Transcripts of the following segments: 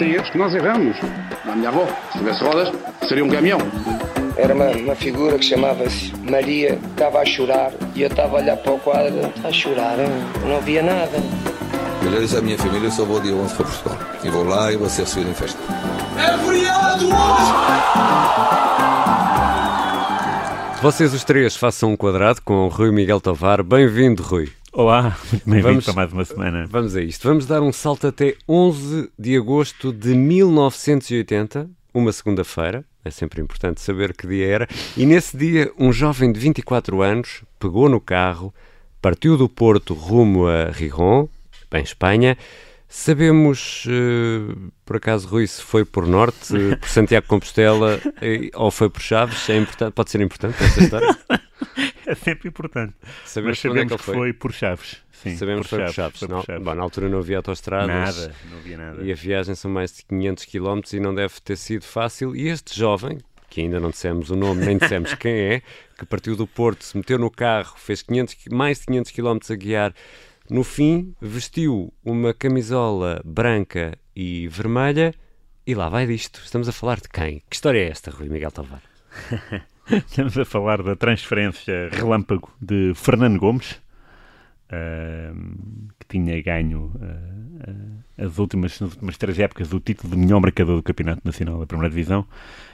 existem erros que nós erramos. A minha avó, se tivesse rodas, seria um caminhão. Era uma, uma figura que chamava-se Maria, estava a chorar e eu estava a olhar para o quadro, a chorar, não via nada. Eu já disse à minha família, eu só vou dia 11 para Portugal. E vou lá e vou ser recebido em festa. É feriado hoje! Vocês os três façam um quadrado com o Rui Miguel Tovar. Bem-vindo, Rui. Olá, bem-vindo para mais uma semana. Vamos a isto. Vamos dar um salto até 11 de agosto de 1980, uma segunda-feira. É sempre importante saber que dia era. E nesse dia, um jovem de 24 anos pegou no carro, partiu do Porto rumo a Rijon, em Espanha. Sabemos, eh, por acaso, Rui, se foi por Norte, por Santiago de Compostela eh, ou foi por Chaves? É importante, pode ser importante esta história? É sempre importante. Sabemos Mas é que sabemos ele que foi. foi por Chaves. Sim, Sabemos que foi por Chaves. foi por Não, Chaves. bom, na altura não havia autoestradas. Nada, não havia nada. E a viagem são mais de 500 km e não deve ter sido fácil. E este jovem, que ainda não dissemos o nome, nem dissemos quem é, que partiu do Porto, se meteu no carro, fez 500, qui- mais de 500 km a guiar, no fim vestiu uma camisola branca e vermelha e lá vai disto. Estamos a falar de quem? Que história é esta, Rui Miguel Tovar? Estamos a falar da transferência relâmpago de Fernando Gomes, ahm, que tinha ganho ah, ah, as, últimas, nas últimas três épocas o título de melhor marcador do Campeonato Nacional da Primeira Divisão.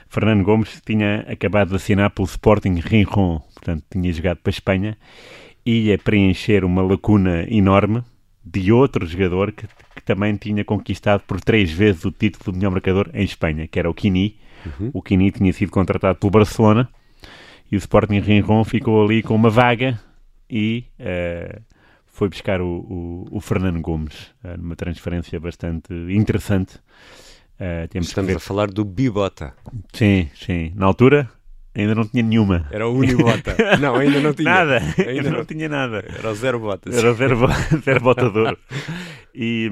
Fernando Gomes tinha acabado de assinar pelo Sporting Rinjon, portanto tinha jogado para a Espanha, e ia preencher uma lacuna enorme de outro jogador que, que também tinha conquistado por três vezes o título de melhor marcador em Espanha, que era o Kini. O Kini tinha sido contratado pelo Barcelona e o Sporting Rinjon ficou ali com uma vaga e eh, foi buscar o, o- o Fernando Gomes eh, numa transferência bastante interessante. Temos que Estamos a falar do Bibota. Sim, sim. Na altura ainda não tinha nenhuma. Era o Unibota. não, ainda não tinha. Nada, Ainda ainda não não tinha nada. Era o Zero Botas. Era zero, bo- zero botador. E,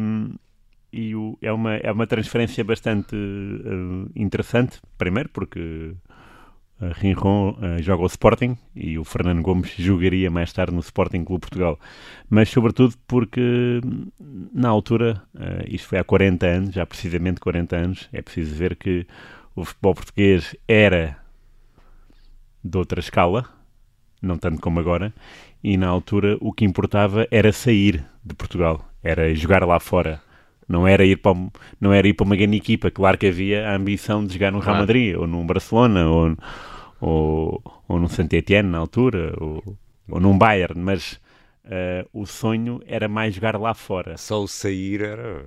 e o- é, uma, é uma transferência bastante eh, interessante, primeiro porque a Rinjon eh, joga o Sporting e o Fernando Gomes jogaria mais tarde no Sporting Clube Portugal. Mas sobretudo porque hum, na altura, eh, isto foi há 40 anos, já precisamente 40 anos, é preciso ver que o futebol português era de outra escala, não tanto como agora, e na altura o que importava era sair de Portugal, era jogar lá fora. Não era ir para, não era ir para uma grande equipa. Claro que havia a ambição de jogar no Real. Madrid, ou num Barcelona, ou, ou, ou num Saint-Étienne na altura, ou, ou num Bayern, mas eh, o sonho era mais jogar lá fora. Só o sair era.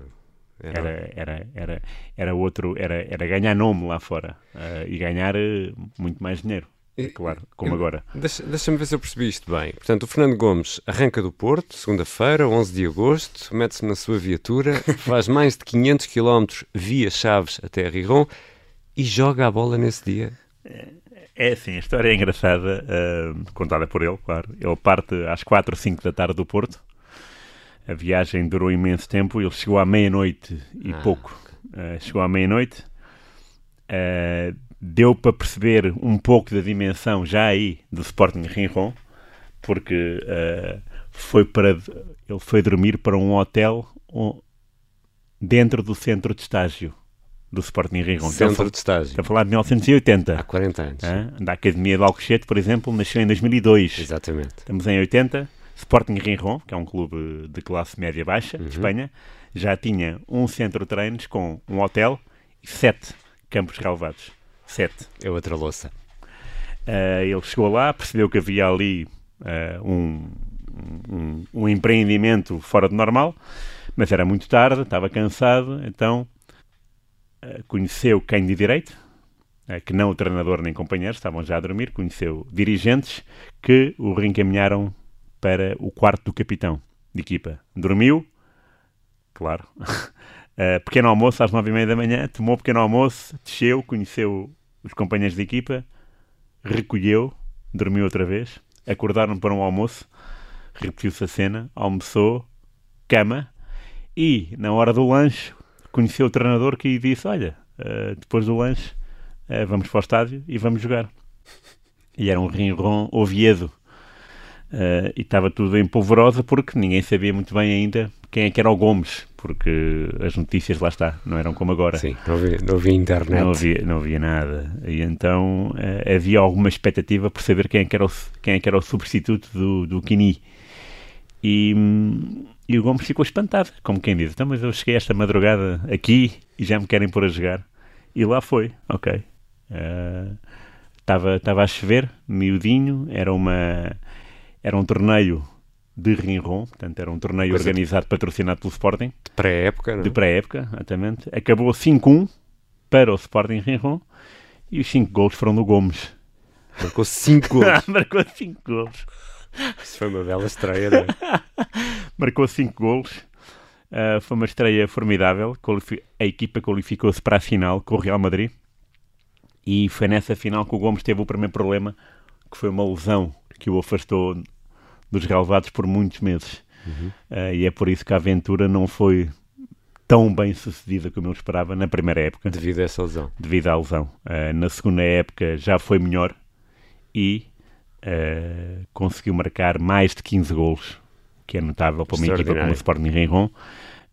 Era, era, era, era outro, era, era ganhar nome lá fora eh, e ganhar eh, muito mais dinheiro, claro, como agora. Deixa- Deixa-me ver se eu percebi isto bem. Portanto, o Fernando Gomes arranca do Porto, segunda-feira, 11 de agosto, mete-se na sua viatura, faz mais de 500 km via Chaves até Rijon e joga a bola nesse dia. É assim, a história é engraçada, ah, contada por ele, claro. Ele parte às 4 ou 5 da tarde do Porto. A viagem durou imenso tempo. Ele chegou à meia-noite e pouco. Ah, chegou à meia-noite. Ah, deu para perceber um pouco da dimensão já aí do Sporting Rinjon, porque ah, foi para, ele foi dormir para um hotel dentro do centro de estágio do Sporting Rinjon. Centro de estágio. Está a falar de 1980. Há 40 anos. Da Academia de Alcochete, por exemplo, nasceu em 2002. Exatamente. Estamos em 80. Sporting Rinjon, que é um clube de classe média-baixa, de Espanha, já tinha um centro de treinos com um hotel e sete campos relevados. Sete. É outra louça. Ah, ele chegou lá, percebeu que havia ali ah, um, um, um empreendimento fora do normal, mas era muito tarde, estava cansado, então ah, conheceu quem de direito, que não o treinador nem companheiros, estavam já a dormir, conheceu dirigentes que o reencaminharam para o quarto do capitão de equipa. Dormiu, claro. Ah, pequeno almoço às nove e meia da manhã, tomou pequeno almoço, desceu, conheceu os companheiros de equipa, recolheu, dormiu outra vez, acordaram para um almoço, repetiu-se a cena, almoçou, cama, e na hora do lanche conheceu o treinador que disse, olha, eh, depois do lanche eh, vamos para o estádio e vamos jogar. E era um Rinron Oviedo. Eh, e estava tudo em polvorosa porque ninguém sabia muito bem ainda quem é que era o Gomes, porque as notícias, lá está, não eram como agora. Sim, não havia, não havia internet. Não havia, não havia nada. E então uh, havia alguma expectativa por saber quem é que era o, quem é que era o substituto do, do Kini. E, e o Gomes ficou espantado, como quem diz, então, mas eu cheguei esta madrugada aqui e já me querem pôr a jogar. E lá foi, ok. Estava uh, a chover, miudinho, era, uma, era um torneio de Rinron, portanto era um torneio Coisa organizado, de... patrocinado pelo Sporting. De pré-época, não De pré-época, exatamente. Acabou 5-1 para o Sporting Rinron e os 5 gols foram do Gomes. Marcou 5 gols. Marcou 5 gols. Isso foi uma bela estreia, não é? Marcou 5 gols. Uh, foi uma estreia formidável. A equipa qualificou-se para a final com o Real Madrid. E foi nessa final que o Gomes teve o primeiro problema, que foi uma lesão que o afastou dos relevados por muitos meses. Uhum. Uh, e é por isso que a aventura não foi tão bem sucedida como eu esperava na primeira época. Devido a essa lesão. Devido à lesão. Uh, na segunda época já foi melhor e uh, conseguiu marcar mais de 15 golos, que é notável para uma equipa como o Sporting Rinron.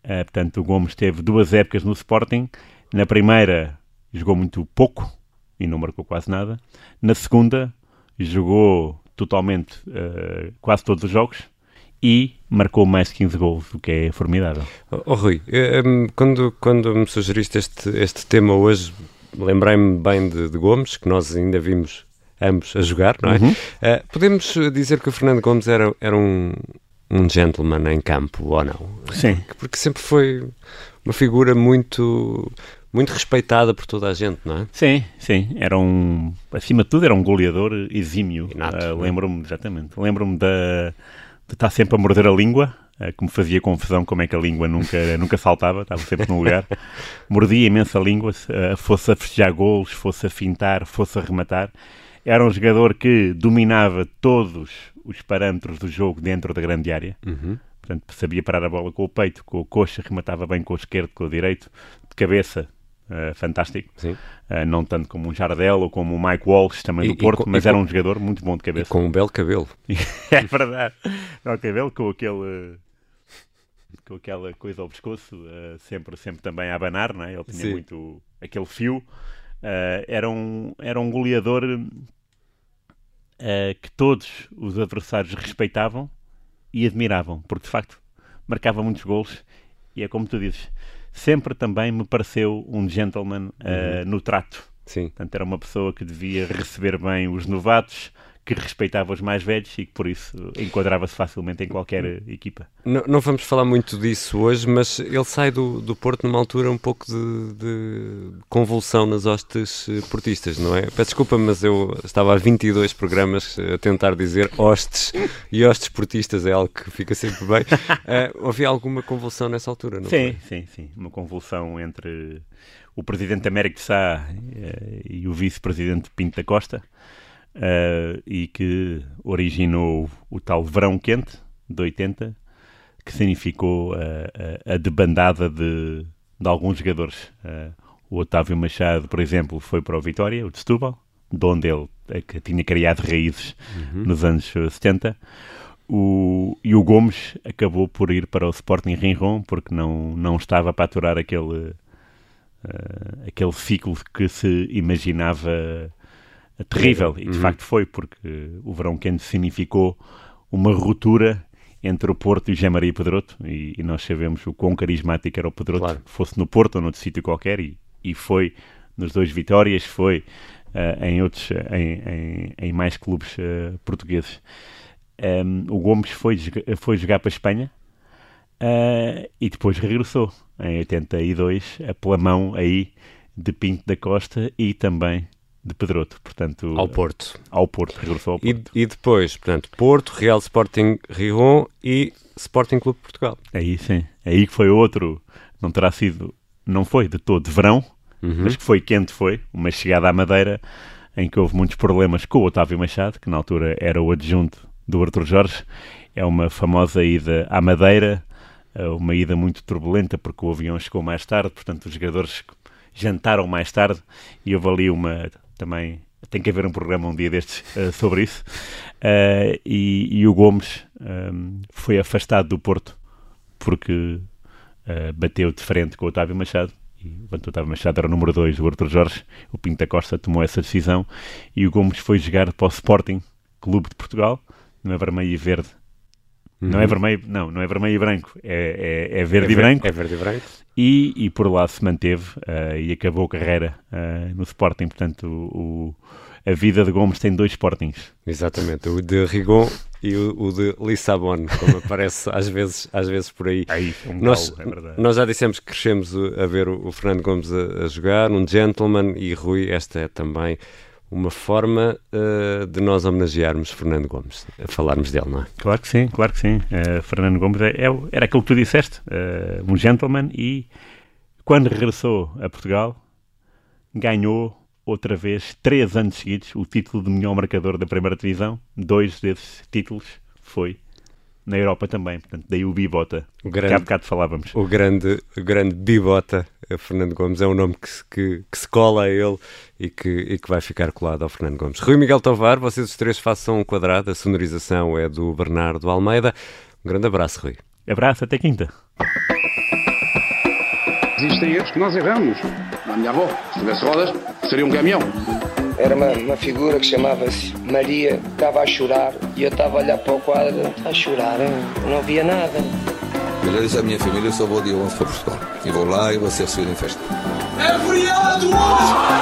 portanto, o Gomes teve duas épocas no Sporting. Na primeira jogou muito pouco e não marcou quase nada. Na segunda jogou totalmente uh, quase todos os jogos e marcou mais de 15 gols, o que é formidável. Oh, oh Rui, ehm, quando, quando me sugeriste este, este tema hoje, lembrei-me bem de, de, Gomes, que nós ainda vimos ambos a jogar, não é? Uhum. Uh, podemos dizer que o Fernando Gomes era, era um, um gentleman em campo, ou não? Sim. Porque sempre foi uma figura muito muito respeitada por toda a gente, não é? Sim, sim. Era um, acima de tudo, era um goleador exímio. Uh, lembro-me, exatamente, lembro-me de, de estar sempre a morder a língua, uh, que me fazia confusão como é que a língua nunca, nunca saltava, estava sempre no lugar. Mordia imensa língua, uh, fosse a festejar golos, fosse a fintar, fosse a rematar. Era um jogador que dominava todos os parâmetros do jogo dentro da grande área. Uhum. Portanto, sabia parar a bola com o peito, com o coxa, rematava bem com o esquerdo, com o direito, de cabeça, Uh, fantástico. Uh, não tanto como um Jardel ou como o Mike Walsh, também e, do Porto, mas era um jogador muito bom de cabeça. com um belo cabelo. é verdade. o cabelo com aquele. Com aquela coisa ao pescoço, uh, sempre, sempre também a abanar, não é? Ele tinha Sim. muito aquele fio. era, um, era um goleador que todos os adversários respeitavam e admiravam, porque de facto marcava muitos gols e é como tu dizes, sempre também me pareceu um gentleman uh, no trato. Sim. Portanto, era uma pessoa que devia receber bem os novatos, que respeitava os mais velhos e que por isso enquadrava-se facilmente em qualquer equipa. Não, não, vamos falar muito disso hoje, mas ele sai do, do Porto numa altura um pouco de, de convulsão nas hostes eh, portistas, não é? Peço desculpa, mas eu estava há 22 programas a tentar dizer hostes e hostes portistas é algo que fica sempre bem. Uh, havia alguma convulsão nessa altura, não Sim, foi? sim, sim. Uma convulsão entre o presidente Américo de Sá uh, e o vice-presidente Pinto da Costa uh, e que originou o tal verão quente de 80, que significou uh, a debandada de, de alguns jogadores. Uh, o Otávio Machado, por exemplo, foi para o Vitória, o de Setúbal, de onde ele que tinha criado raízes uhum. nos anos 70. O, e o Gomes acabou por ir para o Sporting Rinron porque não, não estava para aturar aquele, uh, aquele ciclo que se imaginava terrível, e de uhum. facto foi, porque o verão quente significou uma ruptura entre o Porto e o José Maria Pedroto, e, e, nós sabemos o quão carismático era o Pedroto, claro. fosse no Porto ou noutro sítio qualquer, e, e foi nos dois vitórias, foi uh, em outros, em, em, em, mais clubes uh, portugueses. Um, o Gomes foi, foi jogar para a Espanha uh, e depois regressou em 82, pela mão aí de Pinto da Costa e também de Pedroto, portanto... Ao Porto. Ao Porto, regressou ao Porto. E, e depois, portanto, Porto, Real Sporting Rion e Sporting Clube de Portugal. Aí sim, aí que foi outro, não terá sido, não foi de todo verão, uhum. mas que foi quente foi, uma chegada à Madeira em que houve muitos problemas com o Otávio Machado, que na altura era o adjunto do Arthur Jorge, é uma famosa ida à Madeira, eh, uma ida muito turbulenta porque o avião chegou mais tarde, portanto os jogadores jantaram mais tarde e houve ali uma também tem que haver um programa um dia destes uh, sobre isso. Uh, e, e, o Gomes um, ehm, foi afastado do Porto porque uh, bateu de frente com o Otávio Machado. E enquanto o Otávio Machado era o número 2 do Arthur Jorge, o Pinto da Costa tomou essa decisão e o Gomes foi jogar para o Sporting Clube de Portugal, não é vermelho e verde. Uhum. Não é vermelho, não, não é vermelho e branco, é, é, é verde é e branco. É verde e branco. E, e por lá se manteve uh, e acabou a carreira uh, no Sporting. Portanto, o, o, a vida de Gomes tem dois Sportings. Exatamente, o de Rigon e o, o de Lissabon, como aparece às vezes, às vezes por aí. aí um nós, galo, é verdade. nós já dissemos que crescemos a ver o, o Fernando Gomes a, a, jogar, um gentleman, e Rui, esta é também uma forma uh, de nós homenagearmos Fernando Gomes, falarmos dele, não é? Claro que sim, claro que sim. Uh, Fernando Gomes é, é, era aquilo que tu disseste, uh, um gentleman, e quando regressou a Portugal, ganhou outra vez, três anos seguidos, o título de melhor marcador da primeira divisão. Dois desses títulos foi na Europa também, portanto, daí o Bibota, o grande, que há bocado falávamos. O grande, o grande Bibota, Fernando Gomes, é um nome que, que, que, se cola a ele e que, e que vai ficar colado ao Fernando Gomes. Rui Miguel Tovar, vocês os três façam um quadrado, a sonorização é do Bernardo Almeida. Um grande abraço, Rui. Abraço, até quinta. Existem erros que nós erramos. A minha avó, se tivesse rodas, seria um caminhão. Era uma, uma figura que chamava-se Maria, estava a chorar e eu estava a olhar para o quadro, a chorar, hein? não via nada. Eu já disse à minha família, eu só vou dia 11 para Portugal. E vou lá e vou ser recebido em festa. É feriado hoje!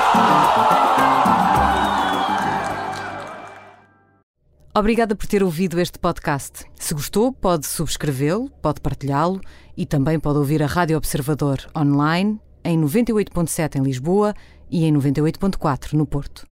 Obrigada por ter ouvido este podcast. Se gostou, pode subscrevê-lo, pode partilhá-lo e também pode ouvir a Rádio Observador online em 98.7 em Lisboa e em 98.4 no Porto.